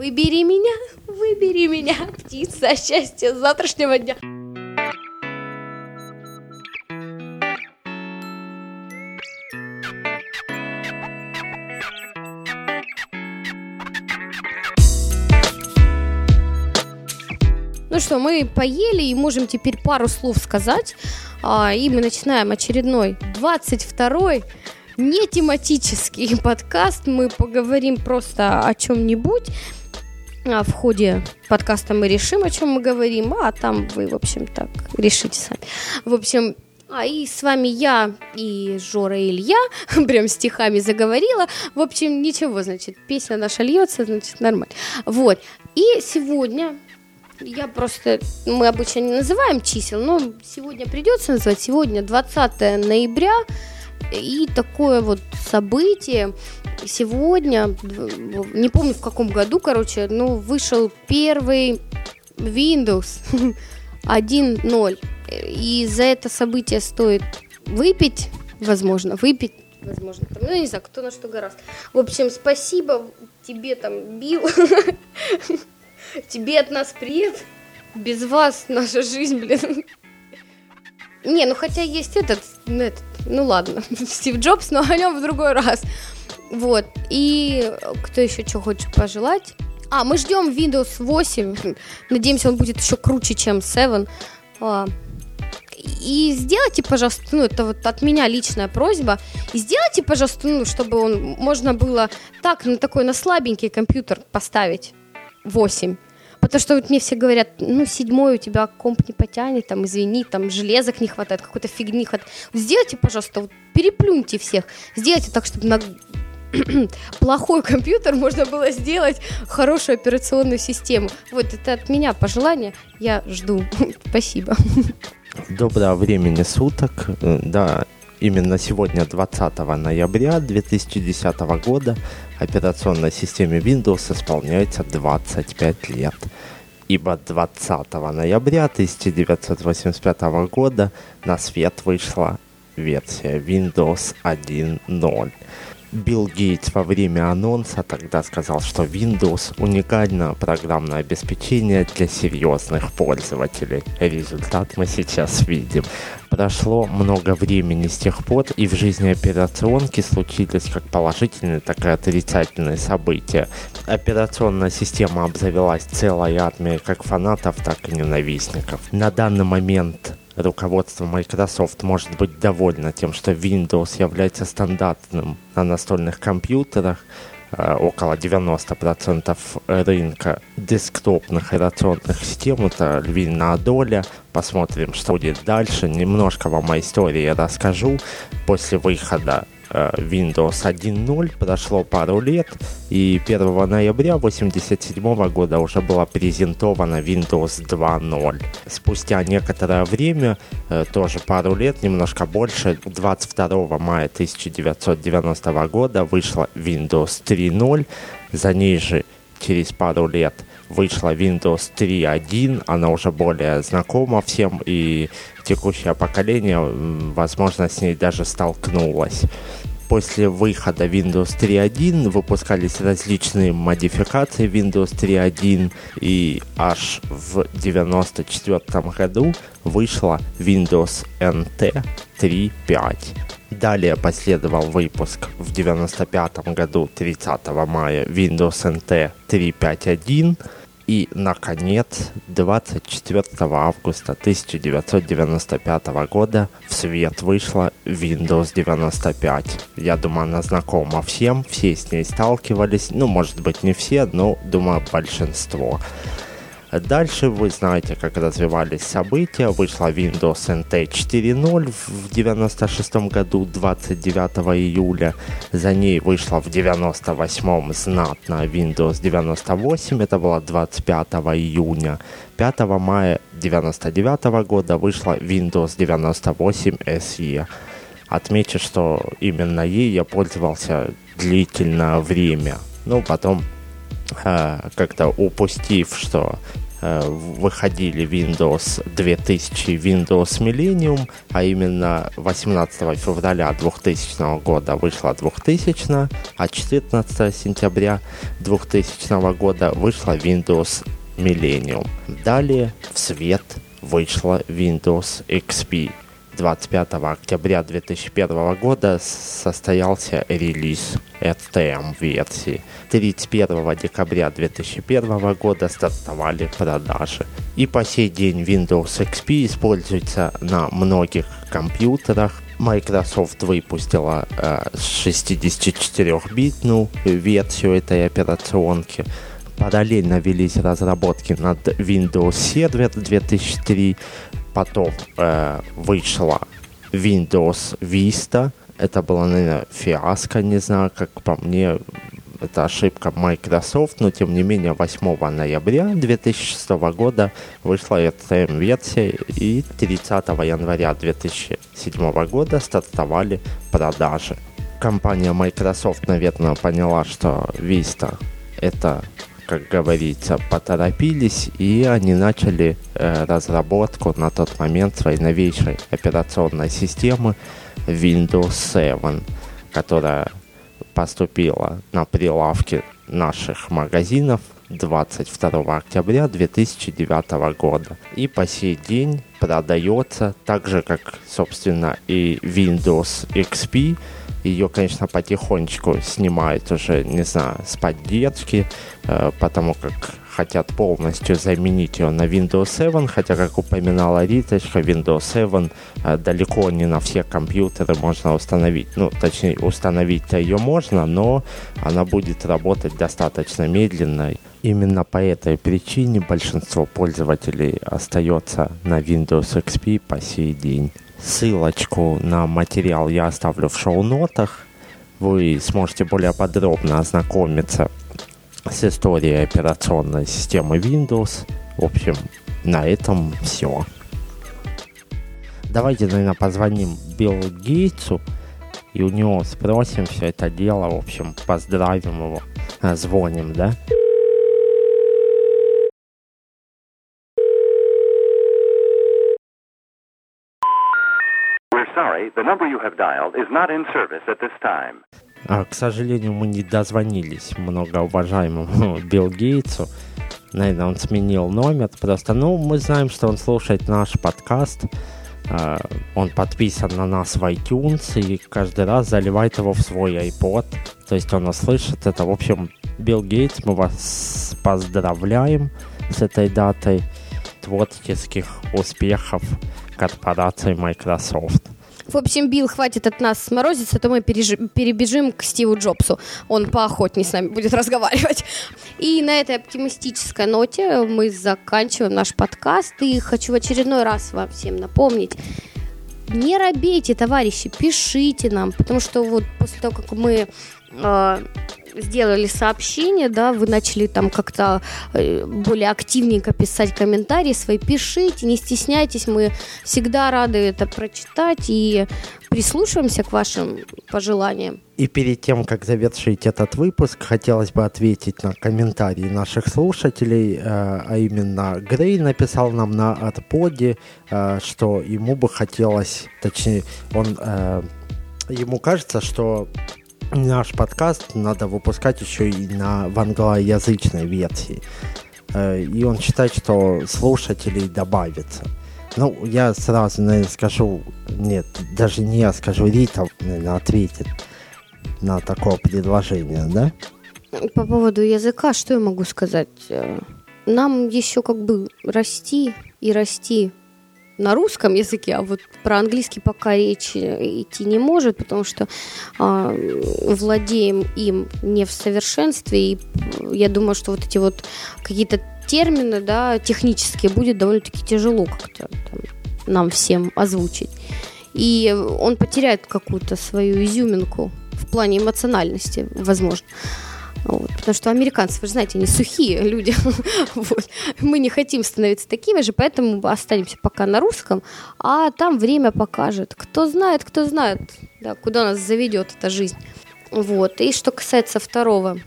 Выбери меня, выбери меня, птица счастья завтрашнего дня. Ну что, мы поели и можем теперь пару слов сказать. А, и мы начинаем очередной 22-й не тематический подкаст. Мы поговорим просто о чем-нибудь. А в ходе подкаста мы решим, о чем мы говорим, а там вы, в общем, так решите сами. В общем, а и с вами я и Жора и Илья, прям стихами заговорила. В общем, ничего, значит, песня наша льется, значит, нормально. Вот. И сегодня я просто, мы обычно не называем чисел, но сегодня придется называть. Сегодня 20 ноября, и такое вот событие. Сегодня, не помню в каком году, короче, ну, вышел первый Windows 1.0. И за это событие стоит выпить, возможно, выпить, возможно, там, ну, не знаю, кто на что гораздо. В общем, спасибо тебе там, Бил. Тебе от нас привет. Без вас наша жизнь, блин. Не, ну хотя есть этот, ну, этот ну ладно, Стив Джобс, но о нем в другой раз. Вот, и кто еще что хочет пожелать? А, мы ждем Windows 8. Надеемся, он будет еще круче, чем 7. А, и сделайте, пожалуйста, ну, это вот от меня личная просьба, и сделайте, пожалуйста, ну, чтобы он можно было так, на такой, на слабенький компьютер поставить 8. Потому что вот мне все говорят, ну, седьмой у тебя комп не потянет, там, извини, там, железок не хватает, какой-то фигни хватает. Сделайте, пожалуйста, вот, переплюньте всех. Сделайте так, чтобы на плохой компьютер можно было сделать хорошую операционную систему. Вот это от меня пожелание. Я жду. Спасибо. Доброго времени суток. Да, именно сегодня, 20 ноября 2010 года, операционной системе Windows исполняется 25 лет. Ибо 20 ноября 1985 года на свет вышла версия Windows 1.0. Билл Гейтс во время анонса тогда сказал, что Windows – уникальное программное обеспечение для серьезных пользователей. Результат мы сейчас видим. Прошло много времени с тех пор, и в жизни операционки случились как положительные, так и отрицательные события. Операционная система обзавелась целой армией как фанатов, так и ненавистников. На данный момент руководство Microsoft может быть довольно тем, что Windows является стандартным на настольных компьютерах, э, около 90% рынка десктопных операционных систем, это львиная доля. Посмотрим, что будет дальше. Немножко вам о истории расскажу. После выхода Windows 1.0 прошло пару лет, и 1 ноября 1987 года уже была презентована Windows 2.0. Спустя некоторое время, э, тоже пару лет, немножко больше, 22 мая 1990 года вышла Windows 3.0, за ней же через пару лет вышла Windows 3.1, она уже более знакома всем, и текущее поколение, возможно, с ней даже столкнулось после выхода Windows 3.1 выпускались различные модификации Windows 3.1 и аж в 1994 году вышла Windows NT 3.5. Далее последовал выпуск в 1995 году 30 мая Windows NT 3.5.1 и, наконец, 24 августа 1995 года в свет вышла Windows 95. Я думаю, она знакома всем, все с ней сталкивались. Ну, может быть, не все, но, думаю, большинство. Дальше вы знаете, как развивались события. Вышла Windows NT 4.0 в 96 году, 29 июля. За ней вышла в 98 знатная Windows 98, это было 25 июня. 5 мая 99 года вышла Windows 98 SE. Отмечу, что именно ей я пользовался длительное время. Ну, потом как-то упустив, что э, выходили Windows 2000 Windows Millennium, а именно 18 февраля 2000 года вышла 2000, а 14 сентября 2000 года вышла Windows Millennium. Далее в свет вышла Windows XP 25 октября 2001 года состоялся релиз RTM-версии. 31 декабря 2001 года стартовали продажи. И по сей день Windows XP используется на многих компьютерах. Microsoft выпустила э, 64-битную версию этой операционки. Параллельно велись разработки над Windows Server 2003, Потом э, вышла Windows Vista. Это была, наверное, фиаско, не знаю, как по мне, это ошибка Microsoft, но тем не менее 8 ноября 2006 года вышла RTM-версия и 30 января 2007 года стартовали продажи. Компания Microsoft, наверное, поняла, что Vista это как говорится, поторопились, и они начали э, разработку на тот момент своей новейшей операционной системы Windows 7, которая поступила на прилавки наших магазинов 22 октября 2009 года. И по сей день продается так же, как, собственно, и Windows XP, ее, конечно, потихонечку снимают уже, не знаю, с поддержки, э, потому как хотят полностью заменить ее на Windows 7, хотя, как упоминала Риточка, Windows 7 э, далеко не на все компьютеры можно установить. Ну, точнее, установить-то ее можно, но она будет работать достаточно медленно. Именно по этой причине большинство пользователей остается на Windows XP по сей день. Ссылочку на материал я оставлю в шоу-нотах. Вы сможете более подробно ознакомиться с историей операционной системы Windows. В общем, на этом все. Давайте, наверное, позвоним Биллу Гейтсу и у него спросим все это дело. В общем, поздравим его. Звоним, да? Sorry, the number you have dialed is not in service at this time. А, к сожалению, мы не дозвонились многоуважаемому Билл Гейтсу. Наверное, он сменил номер. Просто, ну, мы знаем, что он слушает наш подкаст. Uh, он подписан на нас в iTunes и каждый раз заливает его в свой iPod. То есть он услышит это. В общем, Билл Гейтс, мы вас поздравляем с этой датой творческих успехов корпорации Microsoft. В общем, Билл, хватит от нас сморозиться, а то мы перебежим к Стиву Джобсу. Он поохотнее с нами будет разговаривать. И на этой оптимистической ноте мы заканчиваем наш подкаст. И хочу в очередной раз вам всем напомнить, не робейте, товарищи, пишите нам, потому что вот после того, как мы э, сделали сообщение, да, вы начали там как-то э, более активненько писать комментарии свои, пишите, не стесняйтесь, мы всегда рады это прочитать и прислушиваемся к вашим пожеланиям. И перед тем, как завершить этот выпуск, хотелось бы ответить на комментарии наших слушателей, э, а именно Грей написал нам на отподе, э, что ему бы хотелось, точнее, он ему кажется, что наш подкаст надо выпускать еще и на, в англоязычной версии. Э, и он считает, что слушателей добавится. Ну, я сразу, наверное, скажу, нет, даже не я скажу, Рита, наверное, ответит на такое предложение, да? По поводу языка, что я могу сказать? Э, нам еще как бы расти и расти на русском языке, а вот про английский пока речь идти не может, потому что э, владеем им не в совершенстве, и я думаю, что вот эти вот какие-то термины, да, технические будет довольно-таки тяжело как-то там, нам всем озвучить. И он потеряет какую-то свою изюминку в плане эмоциональности, возможно. Вот, потому что американцы, вы же знаете, они сухие люди. вот. Мы не хотим становиться такими же, поэтому останемся пока на русском, а там время покажет. Кто знает, кто знает, да, куда нас заведет эта жизнь. Вот. И что касается второго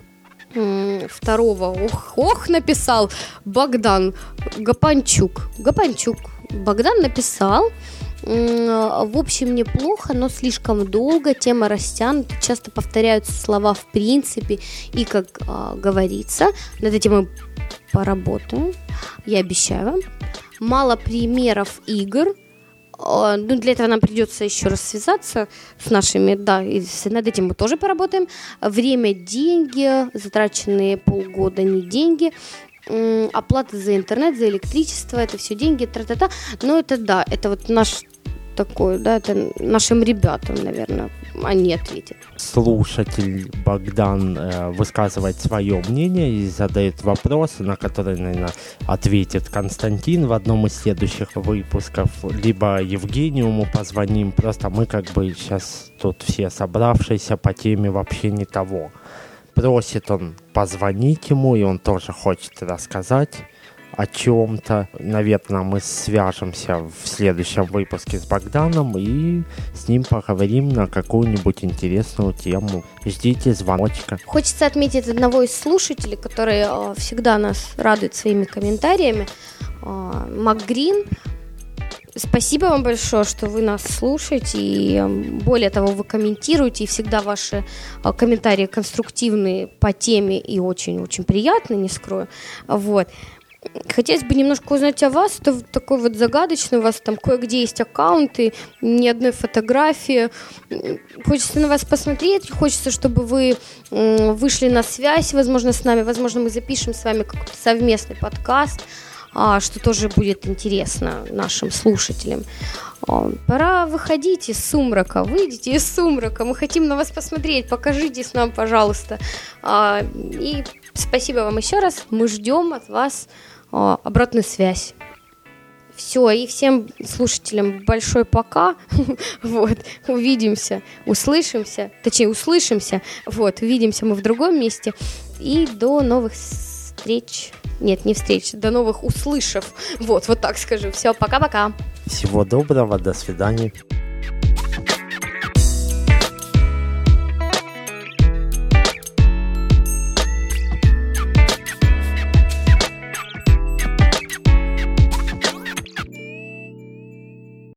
второго, ох, ох, написал Богдан Гапанчук. Гапанчук. Богдан написал, в общем, неплохо, но слишком долго, тема растянута, часто повторяются слова в принципе, и, как э, говорится, над этим мы поработаем, я обещаю вам. Мало примеров игр, а, ну, для этого нам придется еще раз связаться с нашими, да, и над этим мы тоже поработаем. Время, деньги, затраченные полгода, не деньги оплата за интернет, за электричество, это все деньги, тра-та-та. Но это да, это вот наш такой, да, это нашим ребятам, наверное, они ответят. Слушатель Богдан э, высказывает свое мнение и задает вопросы, на которые, наверное, ответит Константин в одном из следующих выпусков, либо Евгению мы позвоним, просто мы как бы сейчас тут все собравшиеся по теме вообще не того. Просит он позвонить ему, и он тоже хочет рассказать о чем-то. Наверное, мы свяжемся в следующем выпуске с Богданом и с ним поговорим на какую-нибудь интересную тему. Ждите звоночка. Хочется отметить одного из слушателей, который э, всегда нас радует своими комментариями. Э, Макгрин Спасибо вам большое, что вы нас слушаете, и более того, вы комментируете, и всегда ваши э, комментарии конструктивные по теме и очень-очень приятные, не скрою. Вот. Хотелось бы немножко узнать о вас. Это такой вот загадочный, у вас там кое-где есть аккаунты, ни одной фотографии. Хочется на вас посмотреть, хочется, чтобы вы вышли на связь, возможно, с нами, возможно, мы запишем с вами какой-то совместный подкаст, а, что тоже будет интересно нашим слушателям. А, пора выходить из сумрака, выйдите из сумрака, мы хотим на вас посмотреть, покажитесь нам, пожалуйста. А, и спасибо вам еще раз, мы ждем от вас обратную связь. Все, и всем слушателям большой пока. вот, увидимся, услышимся, точнее, услышимся. Вот, увидимся мы в другом месте. И до новых встреч. Нет, не встреч, до новых услышав. Вот, вот так скажу. Все, пока-пока. Всего доброго, до свидания.